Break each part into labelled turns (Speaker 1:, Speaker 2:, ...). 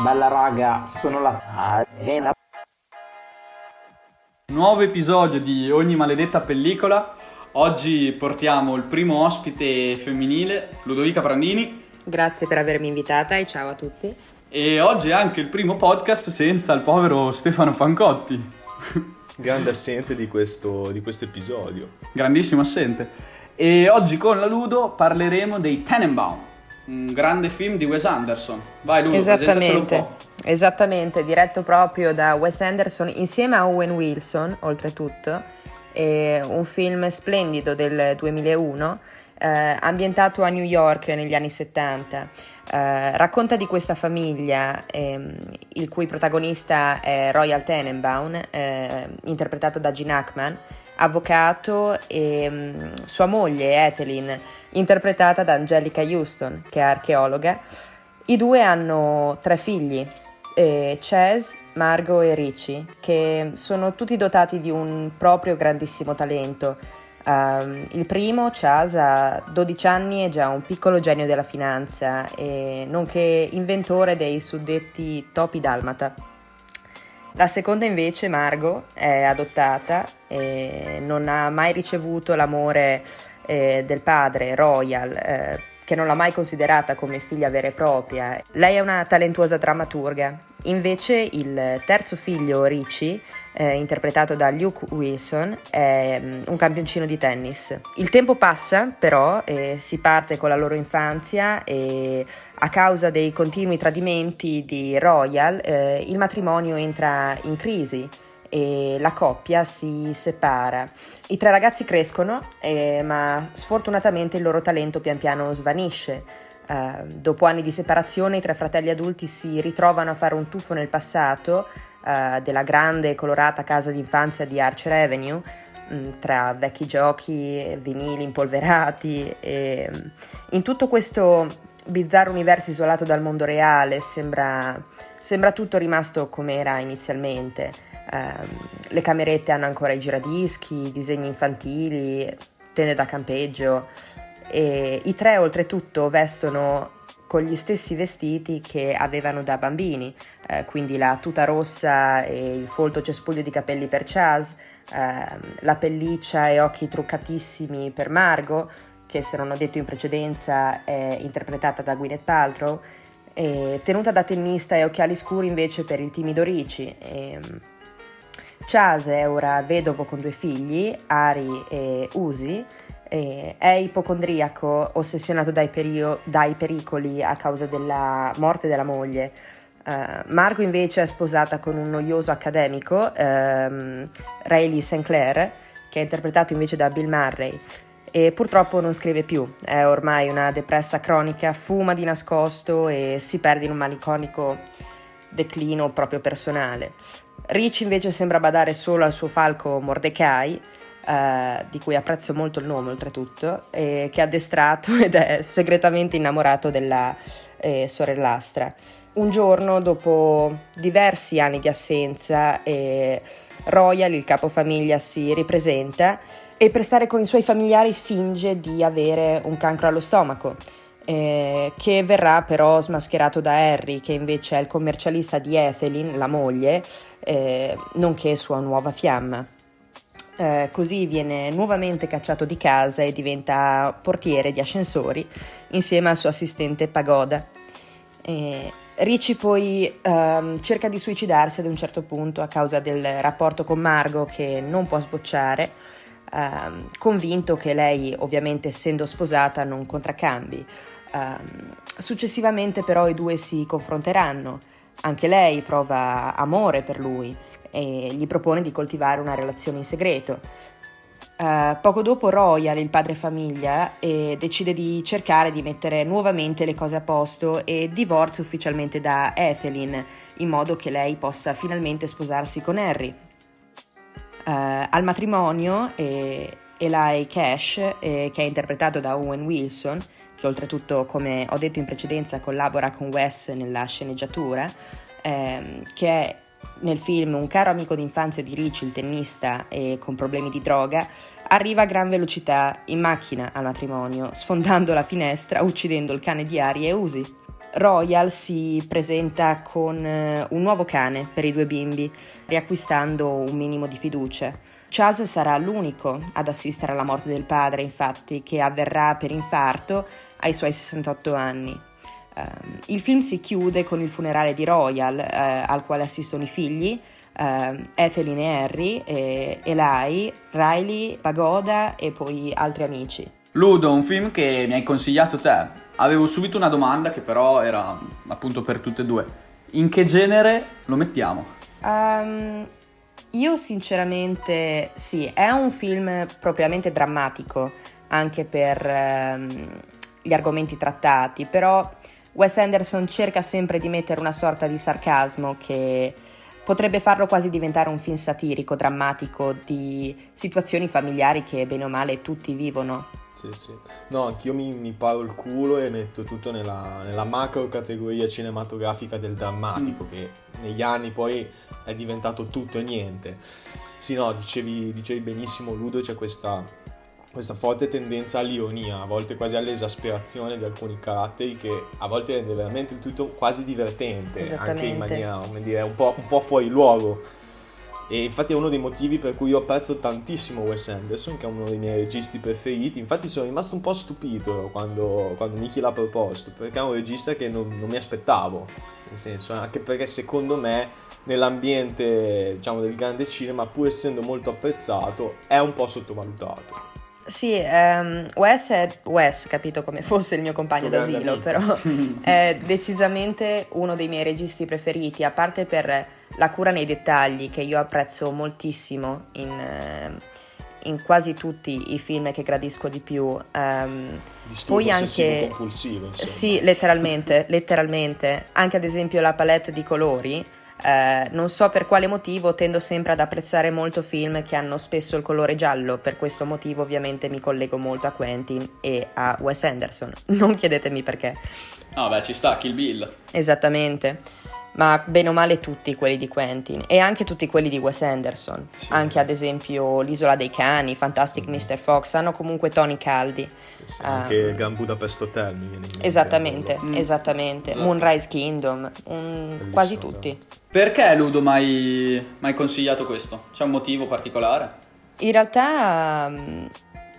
Speaker 1: Bella raga, sono la arena.
Speaker 2: Nuovo episodio di Ogni maledetta pellicola. Oggi portiamo il primo ospite femminile, Ludovica Prandini.
Speaker 3: Grazie per avermi invitata e ciao a tutti.
Speaker 2: E oggi è anche il primo podcast senza il povero Stefano Pancotti.
Speaker 4: Grande assente di questo, di questo episodio.
Speaker 2: Grandissimo assente. E oggi con la Ludo parleremo dei Tenenbaum, un grande film di Wes Anderson. Vai Ludo,
Speaker 3: Esattamente. Esattamente, diretto proprio da Wes Anderson insieme a Owen Wilson, oltretutto. È un film splendido del 2001, eh, ambientato a New York negli anni 70. Eh, racconta di questa famiglia, ehm, il cui protagonista è Royal Tenenbaum, eh, interpretato da Gene Hackman, avvocato, e mh, sua moglie Ethelyn, interpretata da Angelica Houston, che è archeologa. I due hanno tre figli, eh, Chaz, Margot e Richie, che sono tutti dotati di un proprio grandissimo talento. Um, il primo, Chaz, ha 12 anni e già un piccolo genio della finanza, e nonché inventore dei suddetti topi dalmata. La seconda invece, Margot, è adottata e non ha mai ricevuto l'amore eh, del padre, Royal, eh, che non l'ha mai considerata come figlia vera e propria. Lei è una talentuosa drammaturga. Invece il terzo figlio, Richie, eh, interpretato da Luke Wilson, è um, un campioncino di tennis. Il tempo passa, però, si parte con la loro infanzia e a causa dei continui tradimenti di Royal, eh, il matrimonio entra in crisi e la coppia si separa. I tre ragazzi crescono, eh, ma sfortunatamente il loro talento pian piano svanisce. Uh, dopo anni di separazione i tre fratelli adulti si ritrovano a fare un tuffo nel passato uh, della grande e colorata casa d'infanzia di Archer Avenue, mh, mm, tra vecchi giochi, vinili impolverati. E, mm, in tutto questo bizzarro universo isolato dal mondo reale sembra, sembra tutto rimasto come era inizialmente. Uh, le camerette hanno ancora i giradischi, disegni infantili, tende da campeggio e i tre oltretutto vestono con gli stessi vestiti che avevano da bambini, eh, quindi la tuta rossa e il folto cespuglio di capelli per Chaz, eh, la pelliccia e occhi truccatissimi per Margot, che se non ho detto in precedenza è interpretata da Gwyneth Paltrow, tenuta da tennista e occhiali scuri invece per il timido Ricci. E, Chaz è ora vedovo con due figli, Ari e Usi, e è ipocondriaco, ossessionato dai, perio- dai, pericoli a causa della morte della moglie. Uh, Margot invece è sposata con un noioso accademico, um, Rayleigh St. Clair, che è interpretato invece da Bill Murray e purtroppo non scrive più, è ormai una depressa cronica, fuma di nascosto e si perde in un malinconico declino proprio personale. Rich invece sembra badare solo al suo falco Mordecai, eh, di cui apprezzo molto il nome oltretutto, eh, che è addestrato ed è segretamente innamorato della eh, sorellastra. Un giorno, dopo diversi anni di assenza, Royal, il capofamiglia, si ripresenta e per stare con i suoi familiari finge di avere un cancro allo stomaco. Eh, che verrà però smascherato da Harry, che invece è il commercialista di Ethelyn, la moglie, eh, nonché sua nuova fiamma. Eh, così viene nuovamente cacciato di casa e diventa portiere di ascensori insieme al suo assistente Pagoda. Eh, Ricci poi ehm, cerca di suicidarsi ad un certo punto a causa del rapporto con Margot che non può sbocciare ehm, convinto che lei, ovviamente essendo sposata, non contraccambi. Um, successivamente però i due si confronteranno, anche lei prova amore per lui e gli propone di coltivare una relazione in segreto. Uh, poco dopo Royal, il padre famiglia, decide di cercare di mettere nuovamente le cose a posto e divorzia ufficialmente da Ethelyn, in modo che lei possa finalmente sposarsi con Harry. Uh, al matrimonio eh, Eli Cash, eh, che è interpretato da Owen Wilson, che oltretutto, come ho detto in precedenza, collabora con Wes nella sceneggiatura, ehm, che è nel film un caro amico d'infanzia di Rich, il tennista e con problemi di droga, arriva a gran velocità in macchina al matrimonio, sfondando la finestra, uccidendo il cane di Ari e Usi. Royal si presenta con eh, un nuovo cane per i due bimbi, riacquistando un minimo di fiducia. Chaz sarà l'unico ad assistere alla morte del padre, infatti, che avverrà per infarto ai suoi 68 anni. Uh, il film si chiude con il funerale di Royal, uh, al quale assistono i figli, uh, Ethelyn e Harry, e Eli, Riley, Pagoda e poi altri amici.
Speaker 2: Ludo, un film che mi hai consigliato te. Avevo subito una domanda che però era appunto per tutte e due. In che genere lo mettiamo?
Speaker 3: Um, io sinceramente sì, è un film propriamente drammatico anche per um, gli argomenti trattati, però Wes Anderson cerca sempre di mettere una sorta di sarcasmo che potrebbe farlo quasi diventare un film satirico, drammatico, di situazioni familiari che bene o male tutti vivono.
Speaker 4: Sì, sì. No, anch'io mi, mi paro il culo e metto tutto nella, nella macro categoria cinematografica del drammatico, mm. che negli anni poi è diventato tutto e niente. Sì, no, dicevi, dicevi benissimo, Ludo, c'è questa, questa forte tendenza all'ironia, a volte quasi all'esasperazione di alcuni caratteri che a volte rende veramente il tutto quasi divertente, anche in maniera, come dire, un po', un po' fuori luogo e infatti è uno dei motivi per cui io apprezzo tantissimo Wes Anderson, che è uno dei miei registi preferiti. Infatti sono rimasto un po' stupito quando, quando Mickey l'ha proposto, perché è un regista che non, non mi aspettavo. Nel senso, anche perché secondo me nell'ambiente diciamo, del grande cinema, pur essendo molto apprezzato, è un po' sottovalutato.
Speaker 3: Sì, um, Wes è Wes, capito come fosse il mio compagno d'asilo, però è decisamente uno dei miei registi preferiti, a parte per la cura nei dettagli che io apprezzo moltissimo in, uh, in quasi tutti i film che gradisco di più. Um,
Speaker 4: Disturbo poi anche compulsivo, insomma.
Speaker 3: Sì, letteralmente, letteralmente. Anche ad esempio la palette di colori eh, non so per quale motivo tendo sempre ad apprezzare molto film che hanno spesso il colore giallo, per questo motivo ovviamente mi collego molto a Quentin e a Wes Anderson. Non chiedetemi perché.
Speaker 2: No, beh, ci sta Kill Bill.
Speaker 3: Esattamente ma bene o male tutti quelli di Quentin e anche tutti quelli di Wes Anderson, sì. anche ad esempio L'Isola dei Cani, Fantastic mm. Mr. Fox, hanno comunque toni caldi.
Speaker 4: Sì, um, anche Gran Budapest Hotel mi viene in mente.
Speaker 3: Esattamente, esattamente, mm. Moonrise Kingdom, un, quasi tutti.
Speaker 2: Perché Ludo mai, mai consigliato questo? C'è un motivo particolare?
Speaker 3: In realtà um,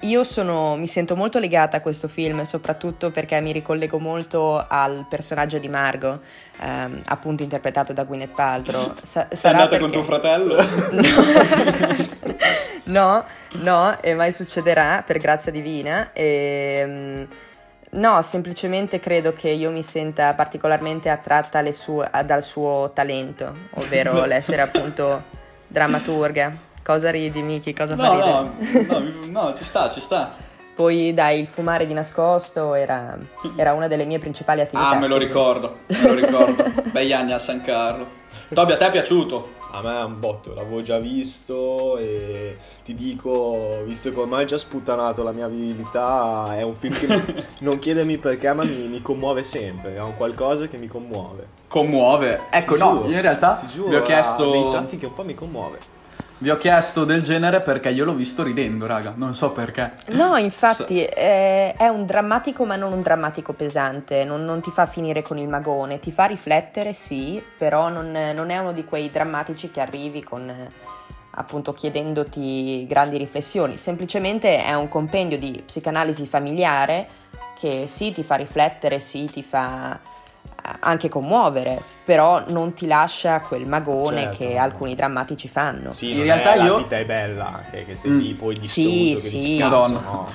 Speaker 3: io sono, mi sento molto legata a questo film, soprattutto perché mi ricollego molto al personaggio di Margot, ehm, appunto interpretato da Gwyneth Paltrow.
Speaker 2: Sa- Sei andata perché... con tuo fratello?
Speaker 3: no, no, e mai succederà, per grazia divina. E, ehm, no, semplicemente credo che io mi senta particolarmente attratta sue, dal suo talento, ovvero l'essere appunto drammaturga. Cosa ridi, Miki? Cosa
Speaker 2: no,
Speaker 3: fa
Speaker 2: ridere? No, no, no, ci sta, ci sta.
Speaker 3: Poi dai, il fumare di nascosto era, era, una delle mie principali attività.
Speaker 2: Ah, me lo ricordo, me lo ricordo. Begli anni a San Carlo. Tobi, a te è piaciuto?
Speaker 4: A me è un botto, l'avevo già visto e ti dico, visto che ormai ho già sputtanato la mia virilità, è un film che mi, non chiedermi perché, ma mi, mi, commuove sempre, è un qualcosa che mi commuove.
Speaker 2: Commuove? Ecco, ti no, giuro, io in realtà ti giuro, vi ho chiesto...
Speaker 4: dei tratti che un po' mi commuove.
Speaker 2: Vi ho chiesto del genere perché io l'ho visto ridendo, raga, non so perché.
Speaker 3: No, infatti è, è un drammatico ma non un drammatico pesante, non, non, ti fa finire con il magone, ti fa riflettere sì, però non, non è uno di quei drammatici che arrivi con appunto chiedendoti grandi riflessioni, semplicemente è un compendio di psicanalisi familiare che sì ti fa riflettere, sì ti fa anche commuovere, però non ti lascia quel magone certo. che alcuni drammatici fanno.
Speaker 4: Sì, in realtà io... la vita è bella, che, che sei mm. lì poi distrutto, sì, che sì. dici cazzo, no.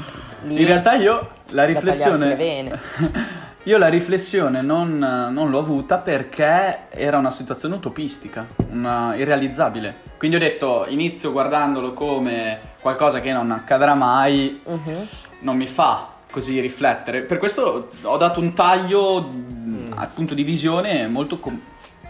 Speaker 2: in realtà io la riflessione... io la riflessione non, non, l'ho avuta perché era una situazione utopistica, una, irrealizzabile. Quindi ho detto, inizio guardandolo come qualcosa che non accadrà mai, uh-huh. non mi fa così riflettere. Per questo ho dato un taglio al punto di visione molto com-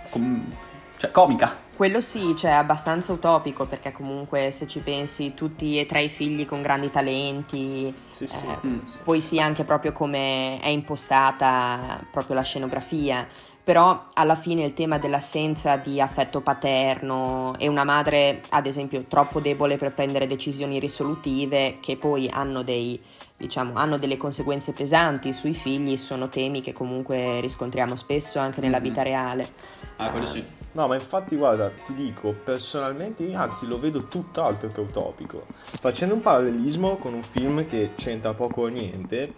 Speaker 2: com- cioè, comica.
Speaker 3: Quello sì, cioè abbastanza utopico perché comunque se ci pensi tutti e tre i figli con grandi talenti,
Speaker 4: sì, sì. Eh,
Speaker 3: mm. poi sì anche proprio come è impostata proprio la scenografia, però alla fine il tema dell'assenza di affetto paterno e una madre ad esempio troppo debole per prendere decisioni risolutive che poi hanno dei diciamo, hanno delle conseguenze pesanti sui figli, sono temi che comunque riscontriamo spesso anche nella vita reale.
Speaker 2: Ah, quello sì.
Speaker 4: No, ma infatti guarda, ti dico, personalmente anzi lo vedo tutt'altro che utopico. Facendo un parallelismo con un film che c'entra poco o niente,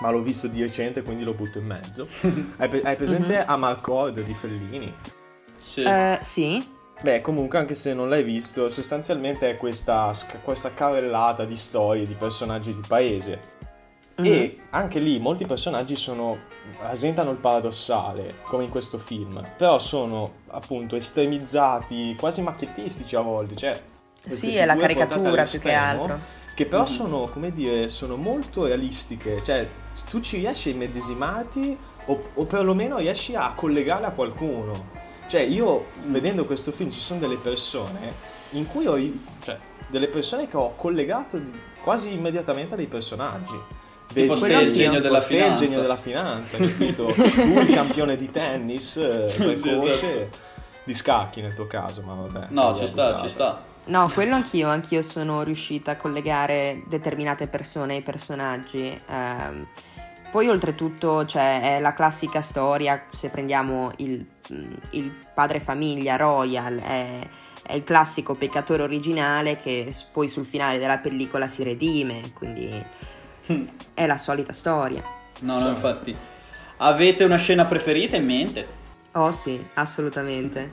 Speaker 4: ma l'ho visto di recente quindi lo butto in mezzo. hai, pre- hai, presente mm-hmm. Amarcord di Fellini?
Speaker 3: Sì. Uh, sì.
Speaker 4: Beh, comunque, anche se non l'hai visto, sostanzialmente è questa, questa carrellata di storie di personaggi di paese. Mm-hmm. E anche lì molti personaggi sono, rasentano il paradossale, come in questo film, però sono appunto estremizzati, quasi macchiettistici a volte. Cioè,
Speaker 3: sì, è la caricatura più che altro.
Speaker 4: Che però mm-hmm. sono, come dire, sono molto realistiche. Cioè, tu ci riesci a immedesimarti o, o perlomeno riesci a collegare a qualcuno. Cioè, io vedendo questo film ci sono delle persone in cui ho. Cioè, delle persone che ho collegato di, quasi immediatamente a dei personaggi.
Speaker 2: Vedi, tipo il genio della
Speaker 4: te, il genio della finanza, capito? tu il campione di tennis, eh, precoce, esatto. di scacchi nel tuo caso, ma vabbè.
Speaker 2: No, ci sta, buttata. ci sta.
Speaker 3: No, quello anch'io, anch'io sono riuscita a collegare determinate persone ai personaggi. Eh, poi oltretutto c'è cioè, la classica storia, se prendiamo il, il padre famiglia Royal, è, è, il classico peccatore originale che poi sul finale della pellicola si redime, quindi è la solita storia.
Speaker 2: No, cioè. no, infatti. Avete una scena preferita in mente?
Speaker 3: Oh sì, assolutamente.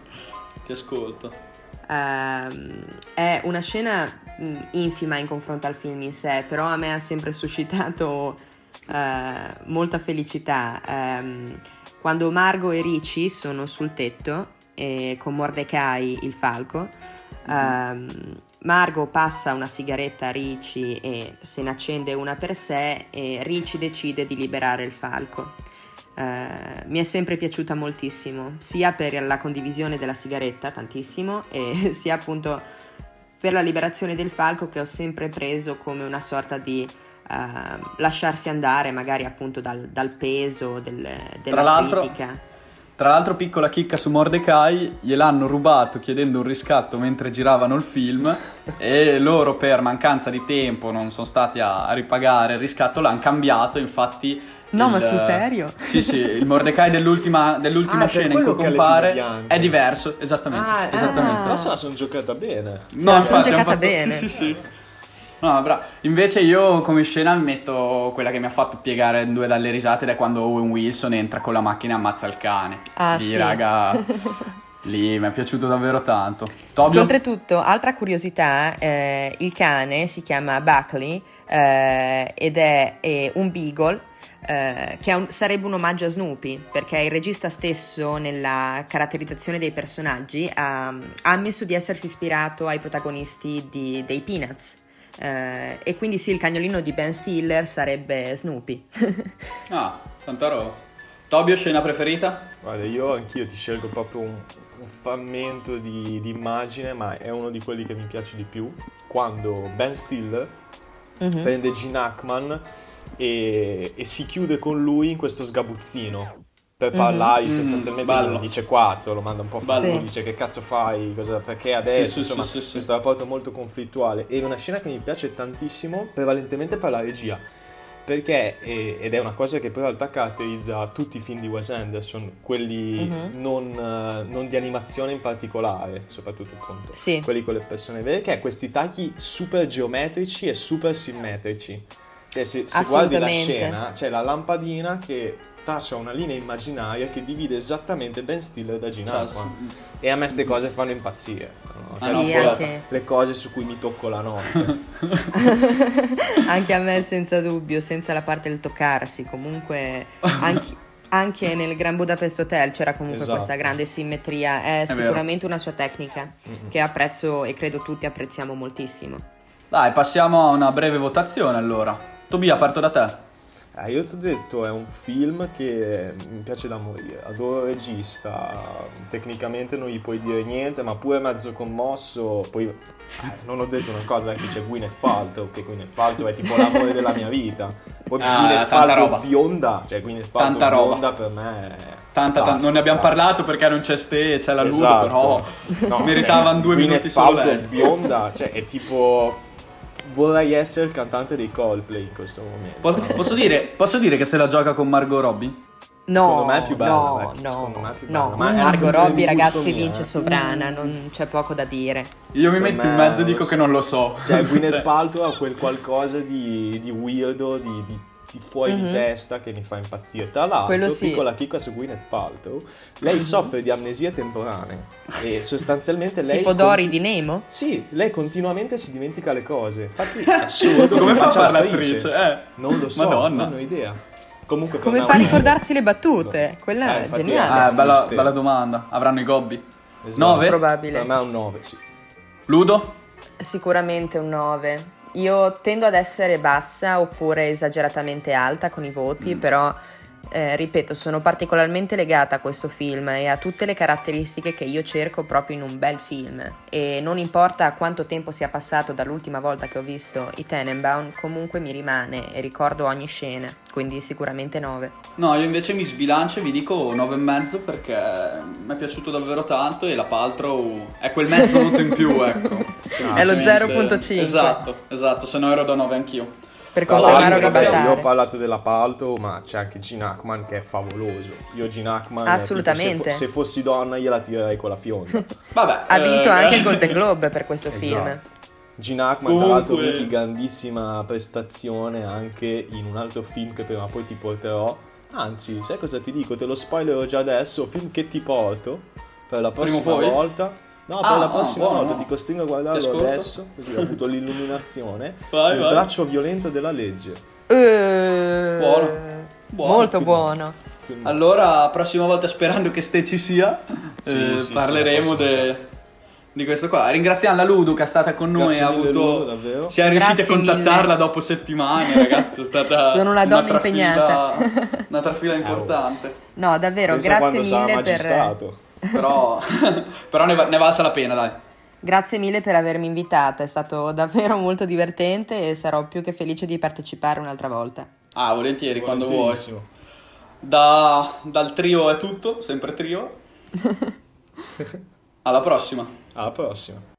Speaker 2: Ti ascolto.
Speaker 3: Uh, è una scena infima in confronto al film in sé, però a me ha sempre suscitato uh, molta felicità. Um, quando Margo e Ricci sono sul tetto e con Mordecai il falco, um, Margo passa una sigaretta a Ricci e se ne accende una per sé e Ricci decide di liberare il falco. Uh, mi è sempre piaciuta moltissimo, sia per la condivisione della sigaretta, tantissimo, e sia appunto per la liberazione del falco che ho sempre preso come una sorta di uh, lasciarsi andare magari appunto dal, dal peso del, della tra critica.
Speaker 2: Tra l'altro piccola chicca su Mordecai, gliel'hanno rubato chiedendo un riscatto mentre giravano il film e loro per mancanza di tempo non sono stati a ripagare il riscatto, l'hanno cambiato, infatti
Speaker 3: No,
Speaker 2: il,
Speaker 3: ma sul serio?
Speaker 2: Sì, sì, il Mordecai dell'ultima, dell'ultima ah, scena in cui compare è diverso, esattamente. Ah, esattamente.
Speaker 4: Ah. Però se la sono giocata bene.
Speaker 3: Se no, la sono giocata fatto, bene.
Speaker 2: Sì, sì, sì. No, bravo. Invece io come scena metto quella che mi ha fatto piegare due dalle risate ed è quando Owen Wilson entra con la macchina e ammazza il cane.
Speaker 3: Ah,
Speaker 2: lì,
Speaker 3: sì.
Speaker 2: raga, lì mi è piaciuto davvero tanto. Tobio?
Speaker 3: Oltretutto, altra curiosità, eh, il cane si chiama Buckley eh, ed è, è, un beagle. Eh, che un, sarebbe un omaggio a Snoopy perché il regista stesso nella caratterizzazione dei personaggi ha, ha ammesso di essersi ispirato ai protagonisti di, dei Peanuts eh, e quindi sì, il cagnolino di Ben Stiller sarebbe Snoopy.
Speaker 2: ah, tanta roba. Tobio, scena preferita?
Speaker 4: Guarda, io anch'io ti scelgo proprio un, un frammento di, di, immagine, ma è uno di quelli che mi piace di più. Quando Ben Stiller mm-hmm. prende Gene Hackman e, e si chiude con lui in questo sgabuzzino per parlargli mm-hmm. sostanzialmente mm, gli dice 4, lo manda un po' fuori, sì. dice che cazzo fai, cosa, perché adesso, sì, insomma, sì, questo rapporto molto conflittuale. E una scena che mi piace tantissimo, prevalentemente per la regia, perché, ed è una cosa che poi in realtà caratterizza tutti i film di Wes Anderson, quelli mm-hmm. non, non, di animazione in particolare, soprattutto appunto, quelli con le persone vere, che è questi tagli super geometrici e super simmetrici. Cioè, se, se guardi la scena, c'è la lampadina che traccia una linea immaginaria che divide esattamente Ben Stiller da Hackman. E a me queste cose fanno impazzire.
Speaker 3: Sono sì, anche...
Speaker 4: le cose su cui mi tocco la notte.
Speaker 3: anche a me senza dubbio, senza la parte del toccarsi. Comunque anche, anche nel Gran Budapest Hotel c'era comunque esatto. questa grande simmetria. È, È sicuramente vero. una sua tecnica mm-hmm. che apprezzo e credo tutti apprezziamo moltissimo.
Speaker 2: Dai, passiamo a una breve votazione allora. Tobia, parto da te.
Speaker 4: Eh, io ti ho detto, è un film che mi piace da morire, adoro il regista, tecnicamente non gli puoi dire niente, ma pure mezzo commosso, poi eh, non ho detto una cosa, perché c'è Gwyneth Paltrow, che Gwyneth Paltrow è tipo l'amore della mia vita, poi ah, Gwyneth Paltrow roba. bionda, cioè Gwyneth Paltrow tanta bionda roba. per me è...
Speaker 2: Tanta, basta, non ne abbiamo basta. parlato perché non c'è ste, c'è la esatto. Ludo, però no, meritavano cioè, due
Speaker 4: Gwyneth
Speaker 2: minuti solo
Speaker 4: Paltrow bionda, cioè è tipo vorrei essere il cantante dei Coldplay in questo momento.
Speaker 2: Po- posso, dire, posso dire che se la gioca con Margot Robbie?
Speaker 3: No,
Speaker 4: secondo me è più bella.
Speaker 3: no,
Speaker 4: vecchio,
Speaker 3: no,
Speaker 4: secondo me è più
Speaker 3: no.
Speaker 4: bella. Ma una
Speaker 3: Margot Robbie, ragazzi,
Speaker 4: mia,
Speaker 3: vince
Speaker 4: eh.
Speaker 3: sovrana, non c'è poco da dire.
Speaker 2: Io mi
Speaker 4: Per
Speaker 2: metto in
Speaker 4: me
Speaker 2: mezzo e dico
Speaker 4: so.
Speaker 2: che non lo so.
Speaker 4: Cioè, Gwyneth
Speaker 2: Cioè,
Speaker 4: Paltrow ha quel qualcosa di, di weirdo, di, di- di fuori di
Speaker 3: Mhm.
Speaker 4: testa che mi fa impazzire. Tra l'altro,
Speaker 3: sì.
Speaker 4: piccola chicca su Gwyneth Paltrow, lei soffre di amnesia temporanea e sostanzialmente lei...
Speaker 3: tipo Dory
Speaker 4: conti-
Speaker 3: di Nemo?
Speaker 4: Sì, lei continuamente si dimentica le cose. Infatti è assurdo
Speaker 2: Come
Speaker 4: che
Speaker 2: fa a
Speaker 4: faccia l'attrice.
Speaker 2: Eh.
Speaker 4: Non lo so,
Speaker 2: Madonna.
Speaker 4: non ho idea. Comunque
Speaker 3: Come
Speaker 4: me
Speaker 3: fa a ricordarsi le battute? Quella
Speaker 4: Eh,
Speaker 3: è geniale.
Speaker 2: Eh, bella, bella domanda. Avranno i gobbi.
Speaker 4: Esatto.
Speaker 2: Nove?
Speaker 3: Probabile.
Speaker 4: Per me è un 9, sì.
Speaker 2: Ludo?
Speaker 3: Sicuramente un 9. Io tendo ad essere bassa oppure esageratamente alta con i voti, però eh, ripeto, sono particolarmente legata a questo film e a tutte le caratteristiche che io cerco proprio in un bel film. E non importa quanto tempo sia passato dall'ultima volta che ho visto i Tenenbaum, comunque mi rimane e ricordo ogni scena, quindi sicuramente 9.
Speaker 2: No, io invece mi sbilancio e vi dico 9,5 perché mi è piaciuto davvero tanto e la Paltrow è quel mezzo voto in più, ecco.
Speaker 3: È lo
Speaker 2: Semplicemente.
Speaker 3: 0.5.
Speaker 2: Esatto, esatto, se no ero da 9 anch'io.
Speaker 3: Per confermare
Speaker 4: l'altro,
Speaker 3: o
Speaker 4: vabbè, io ho parlato della Palto, ma c'è anche Gene Hackman che è favoloso. Io Gene Hackman, eh, tipo,
Speaker 3: Assolutamente.
Speaker 4: se, fo- se fossi donna gliela tirerei con la fionda.
Speaker 2: Vabbè.
Speaker 3: Ha vinto
Speaker 2: eh,
Speaker 3: anche il Golden Globe per questo film.
Speaker 4: esatto. Gene Hackman, tra l'altro,
Speaker 2: Comunque-
Speaker 4: Miki, grandissima prestazione anche in un altro film che prima o poi ti porterò. Anzi, sai cosa ti dico? Te lo spoilerò già adesso. Film che ti porto per la prossima
Speaker 2: poi?
Speaker 4: volta. No,
Speaker 2: Ah,
Speaker 4: per la
Speaker 2: no,
Speaker 4: prossima
Speaker 2: buono,
Speaker 4: volta
Speaker 2: no.
Speaker 4: ti costringo a guardarlo adesso, così ho avuto l'illuminazione.
Speaker 2: Vai,
Speaker 4: il
Speaker 2: vai.
Speaker 4: braccio violento della legge.
Speaker 3: Eh,
Speaker 2: Buono. Buono,
Speaker 3: Molto
Speaker 4: film.
Speaker 3: buono.
Speaker 4: Film-
Speaker 2: Allora, prossima volta sperando che Ste ci sia,
Speaker 4: Sì,
Speaker 2: eh,
Speaker 4: sì, sì,
Speaker 2: parleremo
Speaker 4: la prossima
Speaker 2: de- di questo qua. Ringraziamo la Ludu che è stata con noi,
Speaker 4: Grazie
Speaker 2: ha avuto...
Speaker 4: Ludo, davvero.
Speaker 2: Siamo riusciti a contattarla
Speaker 3: mille.
Speaker 2: dopo settimane, ragazzi, è stata
Speaker 3: Sono una donna
Speaker 2: trafila-
Speaker 3: impegnata.
Speaker 2: una trafila importante.
Speaker 3: No, davvero,
Speaker 4: Pensa
Speaker 3: grazie
Speaker 4: quando sarà
Speaker 3: mille per
Speaker 4: magistrato.
Speaker 2: Però, però ne, va- ne valsa la pena, dai.
Speaker 3: Grazie mille per avermi invitata, è stato davvero molto divertente e sarò più che felice di partecipare un'altra volta.
Speaker 2: Ah, volentieri, quando vuoi. Da- dal trio è tutto, sempre trio. Alla prossima.
Speaker 4: Alla prossima.